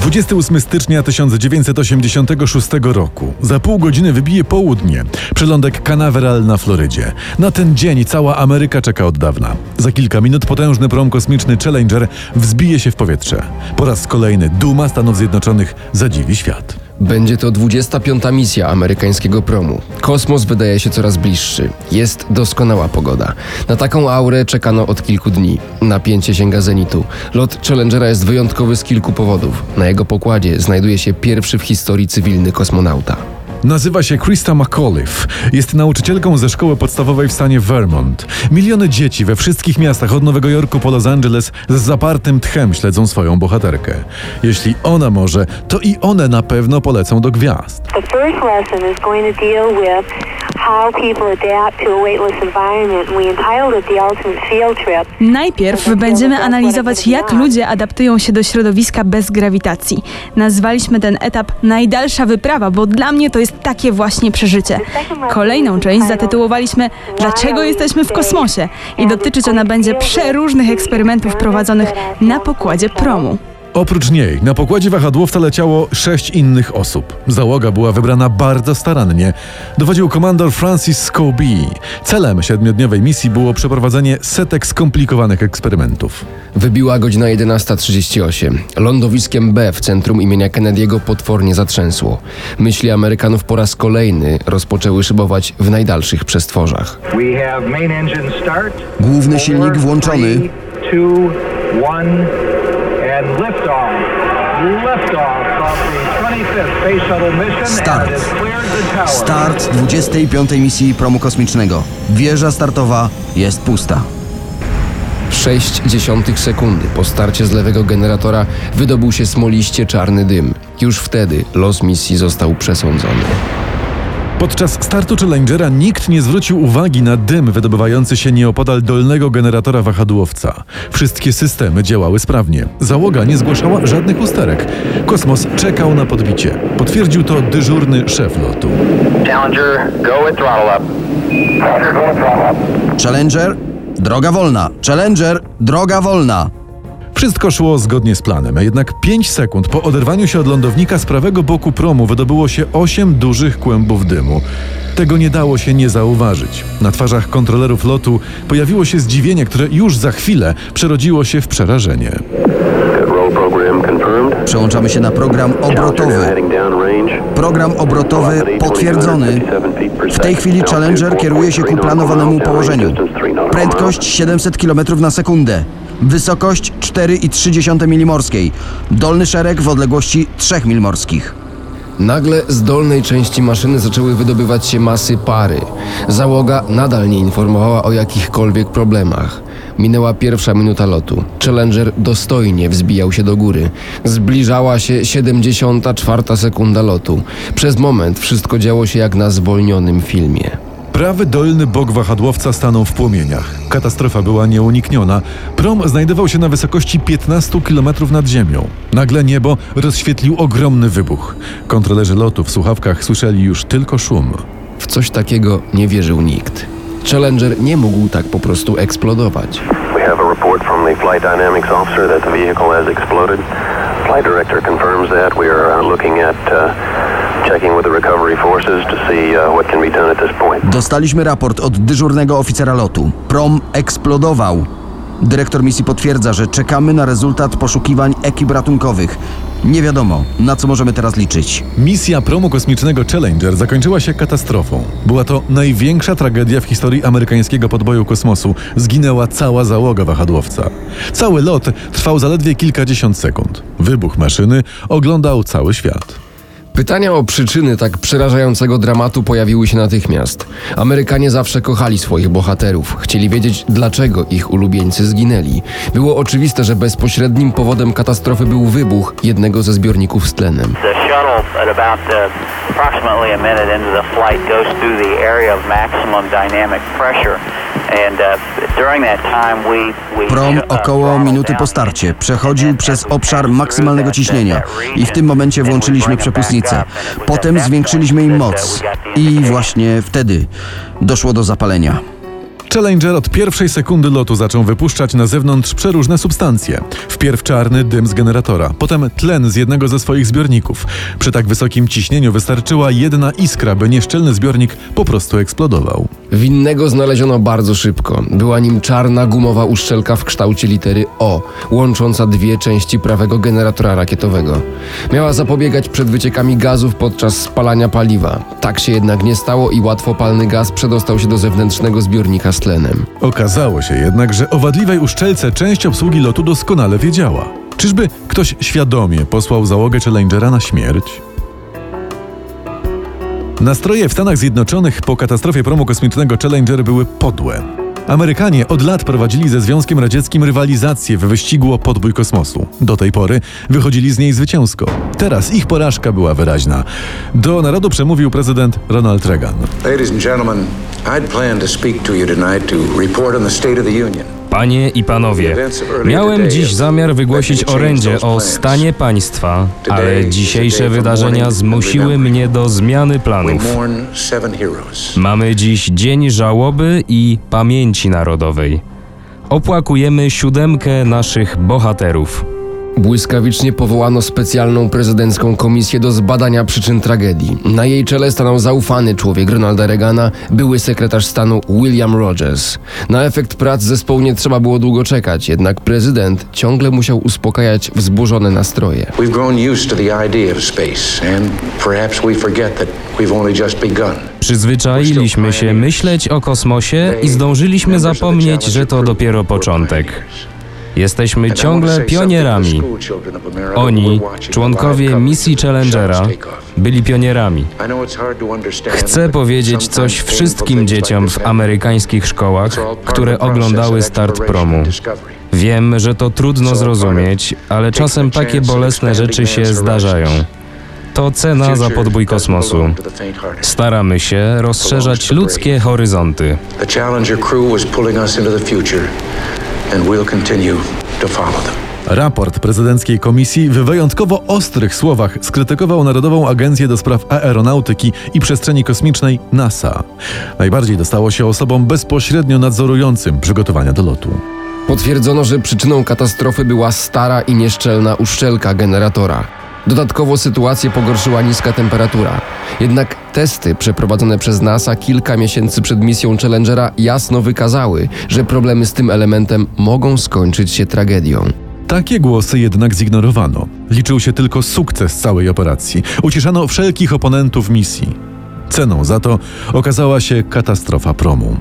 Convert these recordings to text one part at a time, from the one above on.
28 stycznia 1986 roku. Za pół godziny wybije południe. Przylądek Canaveral na Florydzie. Na ten dzień cała Ameryka czeka od dawna. Za kilka minut potężny prom kosmiczny Challenger wzbije się w powietrze. Po raz kolejny duma Stanów Zjednoczonych zadziwi świat. Będzie to 25. misja amerykańskiego promu. Kosmos wydaje się coraz bliższy. Jest doskonała pogoda. Na taką aurę czekano od kilku dni. Napięcie sięga zenitu. Lot Challengera jest wyjątkowy z kilku powodów. Na jego pokładzie znajduje się pierwszy w historii cywilny kosmonauta. Nazywa się Krista McAuliffe. Jest nauczycielką ze szkoły podstawowej w stanie Vermont. Miliony dzieci we wszystkich miastach od Nowego Jorku po Los Angeles z zapartym tchem śledzą swoją bohaterkę. Jeśli ona może, to i one na pewno polecą do gwiazd. The first lesson is going to deal with Najpierw będziemy analizować, jak ludzie adaptują się do środowiska bez grawitacji. Nazwaliśmy ten etap najdalsza wyprawa, bo dla mnie to jest takie właśnie przeżycie. Kolejną część zatytułowaliśmy Dlaczego jesteśmy w kosmosie? I dotyczyć ona będzie przeróżnych eksperymentów prowadzonych na pokładzie promu. Oprócz niej na pokładzie wahadłowca leciało sześć innych osób. Załoga była wybrana bardzo starannie. Dowodził komandor Francis Scobie. Celem siedmiodniowej misji było przeprowadzenie setek skomplikowanych eksperymentów. Wybiła godzina 11.38. Lądowiskiem B w centrum imienia Kennedy'ego potwornie zatrzęsło. Myśli Amerykanów po raz kolejny rozpoczęły szybować w najdalszych przestworzach. Główny silnik włączony. 2, 1, Start. Start 25. misji promu kosmicznego. Wieża startowa jest pusta. 6 dziesiątych sekundy po starcie z lewego generatora wydobył się smoliście czarny dym. Już wtedy los misji został przesądzony. Podczas startu Challengera nikt nie zwrócił uwagi na dym wydobywający się nieopodal dolnego generatora wahadłowca. Wszystkie systemy działały sprawnie. Załoga nie zgłaszała żadnych usterek. Kosmos czekał na podbicie. Potwierdził to dyżurny szef lotu. Challenger, go with throttle up. Challenger, go with throttle up. Challenger, droga wolna. Challenger, droga wolna. Wszystko szło zgodnie z planem, jednak 5 sekund po oderwaniu się od lądownika z prawego boku promu wydobyło się 8 dużych kłębów dymu. Tego nie dało się nie zauważyć. Na twarzach kontrolerów lotu pojawiło się zdziwienie, które już za chwilę przerodziło się w przerażenie. Przełączamy się na program obrotowy. Program obrotowy potwierdzony. W tej chwili Challenger kieruje się ku planowanemu położeniu. Prędkość 700 km na sekundę. Wysokość 4,3 mili morskiej. Dolny szereg w odległości 3 mil morskich. Nagle z dolnej części maszyny zaczęły wydobywać się masy pary. Załoga nadal nie informowała o jakichkolwiek problemach. Minęła pierwsza minuta lotu. Challenger dostojnie wzbijał się do góry. Zbliżała się 74 sekunda lotu. Przez moment wszystko działo się jak na zwolnionym filmie. Prawy dolny bok wahadłowca stanął w płomieniach. Katastrofa była nieunikniona. Prom znajdował się na wysokości 15 km nad ziemią. Nagle niebo rozświetlił ogromny wybuch. Kontrolerzy lotu w słuchawkach słyszeli już tylko szum. W coś takiego nie wierzył nikt. Challenger nie mógł tak po prostu eksplodować. We have a report from the flight dynamics officer that the vehicle has exploded. Flight director confirms that. We are uh, looking at uh, checking with the recovery forces to see uh, what can be done. Dostaliśmy raport od dyżurnego oficera lotu. Prom eksplodował. Dyrektor misji potwierdza, że czekamy na rezultat poszukiwań ekip ratunkowych. Nie wiadomo, na co możemy teraz liczyć. Misja promu kosmicznego Challenger zakończyła się katastrofą. Była to największa tragedia w historii amerykańskiego podboju kosmosu. Zginęła cała załoga wahadłowca. Cały lot trwał zaledwie kilkadziesiąt sekund. Wybuch maszyny oglądał cały świat. Pytania o przyczyny tak przerażającego dramatu pojawiły się natychmiast. Amerykanie zawsze kochali swoich bohaterów, chcieli wiedzieć, dlaczego ich ulubieńcy zginęli. Było oczywiste, że bezpośrednim powodem katastrofy był wybuch jednego ze zbiorników z tlenem. The. Uh, Prom uh, około minuty po starcie przechodził przez obszar maksymalnego ciśnienia. i w tym momencie włączyliśmy przepustnicę. Potem zwiększyliśmy uh, moc the i właśnie wtedy doszło do zapalenia. Challenger od pierwszej sekundy lotu zaczął wypuszczać na zewnątrz przeróżne substancje. Wpierw czarny dym z generatora, potem tlen z jednego ze swoich zbiorników. Przy tak wysokim ciśnieniu wystarczyła jedna iskra, by nieszczelny zbiornik po prostu eksplodował. Winnego znaleziono bardzo szybko. Była nim czarna gumowa uszczelka w kształcie litery O, łącząca dwie części prawego generatora rakietowego. Miała zapobiegać przed wyciekami gazów podczas spalania paliwa. Tak się jednak nie stało i łatwopalny gaz przedostał się do zewnętrznego zbiornika tlenem. Okazało się jednak, że o wadliwej uszczelce część obsługi lotu doskonale wiedziała. Czyżby ktoś świadomie posłał załogę Challengera na śmierć? Nastroje w Stanach Zjednoczonych po katastrofie promu kosmicznego Challenger były podłe. Amerykanie od lat prowadzili ze Związkiem Radzieckim rywalizację w wyścigu o podbój kosmosu. Do tej pory wychodzili z niej zwycięsko. Teraz ich porażka była wyraźna. Do narodu przemówił prezydent Ronald Reagan. Ladies and gentlemen, I'd planned to speak to you tonight to report on the State of the Union. Panie i panowie, miałem dziś zamiar wygłosić orędzie o stanie państwa, ale dzisiejsze wydarzenia zmusiły mnie do zmiany planów. Mamy dziś Dzień Żałoby i Pamięci Narodowej. Opłakujemy siódemkę naszych bohaterów. Błyskawicznie powołano specjalną prezydencką komisję do zbadania przyczyn tragedii. Na jej czele stanął zaufany człowiek Ronalda Reagana, były sekretarz stanu William Rogers. Na efekt prac zespołu nie trzeba było długo czekać, jednak prezydent ciągle musiał uspokajać wzburzone nastroje. We've grown used to the idea of space, and perhaps we forget that we've only just begun. Przyzwyczailiśmy się myśleć o kosmosie i zdążyliśmy zapomnieć, że to dopiero początek. Jesteśmy ciągle pionierami. Oni, członkowie misji Challengera, byli pionierami. Chcę powiedzieć coś wszystkim dzieciom w amerykańskich szkołach, które oglądały start promu. Wiem, że to trudno zrozumieć, ale czasem takie bolesne rzeczy się zdarzają. To cena za podbój kosmosu. Staramy się rozszerzać ludzkie horyzonty. The Challenger crew was pulling us into the future, and we'll continue to follow them. Raport prezydenckiej komisji w wyjątkowo ostrych słowach skrytykował Narodową Agencję do Spraw Aeronautyki i Przestrzeni Kosmicznej NASA. Najbardziej dostało się osobom bezpośrednio nadzorującym przygotowania do lotu. Potwierdzono, że przyczyną katastrofy była stara i nieszczelna uszczelka generatora. Dodatkowo sytuację pogorszyła niska temperatura. Jednak testy przeprowadzone przez NASA kilka miesięcy przed misją Challengera jasno wykazały, że problemy z tym elementem mogą skończyć się tragedią. Takie głosy jednak zignorowano. Liczył się tylko sukces całej operacji. Uciszano wszelkich oponentów misji. Ceną za to okazała się katastrofa promu.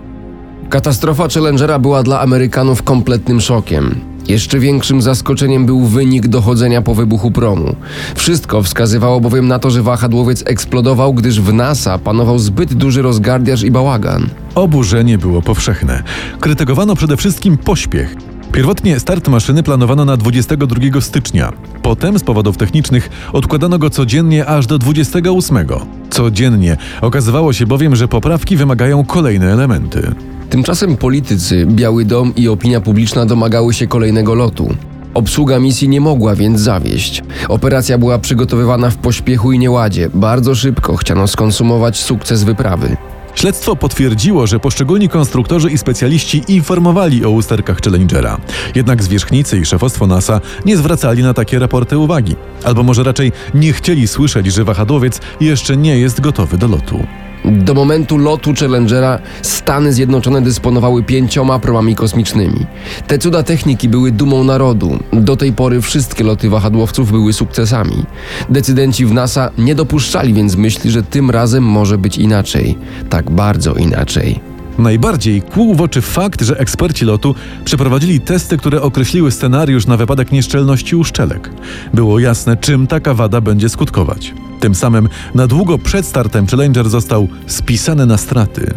Katastrofa Challengera była dla Amerykanów kompletnym szokiem. Jeszcze większym zaskoczeniem był wynik dochodzenia po wybuchu promu. Wszystko wskazywało bowiem na to, że wahadłowiec eksplodował, gdyż w NASA panował zbyt duży rozgardiaż i bałagan. Oburzenie było powszechne. Krytykowano przede wszystkim pośpiech. Pierwotnie start maszyny planowano na 22 stycznia. Potem z powodów technicznych odkładano go codziennie aż do 28. Codziennie. Okazywało się bowiem, że poprawki wymagają kolejne elementy. Tymczasem politycy, Biały Dom i opinia publiczna domagały się kolejnego lotu. Obsługa misji nie mogła więc zawieść. Operacja była przygotowywana w pośpiechu i nieładzie. Bardzo szybko chciano skonsumować sukces wyprawy. Śledztwo potwierdziło, że poszczególni konstruktorzy i specjaliści informowali o usterkach Challengera. Jednak zwierzchnicy i szefostwo NASA nie zwracali na takie raporty uwagi. Albo może raczej nie chcieli słyszeć, że wahadłowiec jeszcze nie jest gotowy do lotu. Do momentu lotu Challengera Stany Zjednoczone dysponowały pięcioma promami kosmicznymi. Te cuda techniki były dumą narodu. Do tej pory wszystkie loty wahadłowców były sukcesami. Decydenci w NASA nie dopuszczali więc myśli, że tym razem może być inaczej. Tak bardzo inaczej. Najbardziej kłuł w oczy fakt, że eksperci lotu przeprowadzili testy, które określiły scenariusz na wypadek nieszczelności uszczelek. Było jasne, czym taka wada będzie skutkować. Tym samym na długo przed startem Challenger został spisany na straty.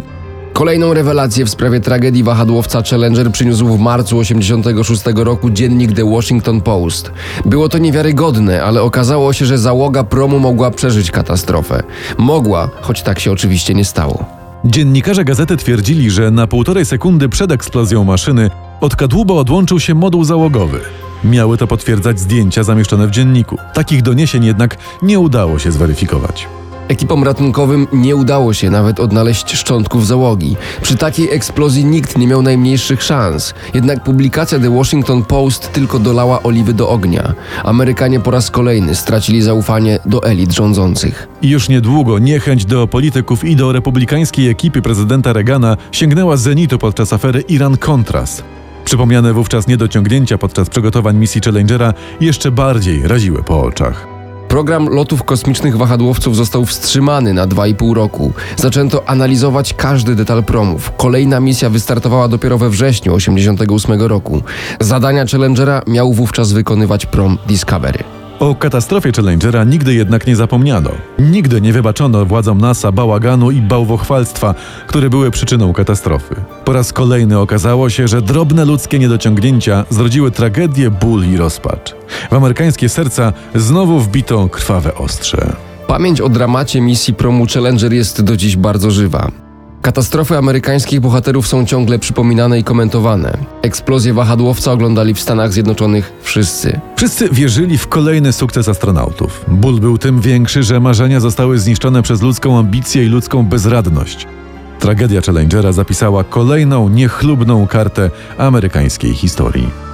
Kolejną rewelację w sprawie tragedii wahadłowca Challenger przyniósł w marcu 1986 roku dziennik The Washington Post. Było to niewiarygodne, ale okazało się, że załoga promu mogła przeżyć katastrofę. Mogła, choć tak się oczywiście nie stało. Dziennikarze gazety twierdzili, że na półtorej sekundy przed eksplozją maszyny od kadłuba odłączył się moduł załogowy. Miały to potwierdzać zdjęcia zamieszczone w dzienniku. Takich doniesień jednak nie udało się zweryfikować. Ekipom ratunkowym nie udało się nawet odnaleźć szczątków załogi. Przy takiej eksplozji nikt nie miał najmniejszych szans. Jednak publikacja The Washington Post tylko dolała oliwy do ognia. Amerykanie po raz kolejny stracili zaufanie do elit rządzących. I już niedługo niechęć do polityków i do republikańskiej ekipy prezydenta Reagana sięgnęła zenitu podczas afery Iran-Contras. Przypomniane wówczas niedociągnięcia podczas przygotowań misji Challengera jeszcze bardziej raziły po oczach. Program lotów kosmicznych wahadłowców został wstrzymany na 2,5 roku. Zaczęto analizować każdy detal promów. Kolejna misja wystartowała dopiero we wrześniu 1988 roku. Zadania Challengera miał wówczas wykonywać prom Discovery. O katastrofie Challengera nigdy jednak nie zapomniano. Nigdy nie wybaczono władzom NASA bałaganu i bałwochwalstwa, które były przyczyną katastrofy. Po raz kolejny okazało się, że drobne ludzkie niedociągnięcia zrodziły tragedię, ból i rozpacz. W amerykańskie serca znowu wbito krwawe ostrze. Pamięć o dramacie misji promu Challenger jest do dziś bardzo żywa. Katastrofy amerykańskich bohaterów są ciągle przypominane i komentowane. Eksplozję wahadłowca oglądali w Stanach Zjednoczonych wszyscy. Wszyscy wierzyli w kolejny sukces astronautów. Ból był tym większy, że marzenia zostały zniszczone przez ludzką ambicję i ludzką bezradność. Tragedia Challengera zapisała kolejną niechlubną kartę amerykańskiej historii.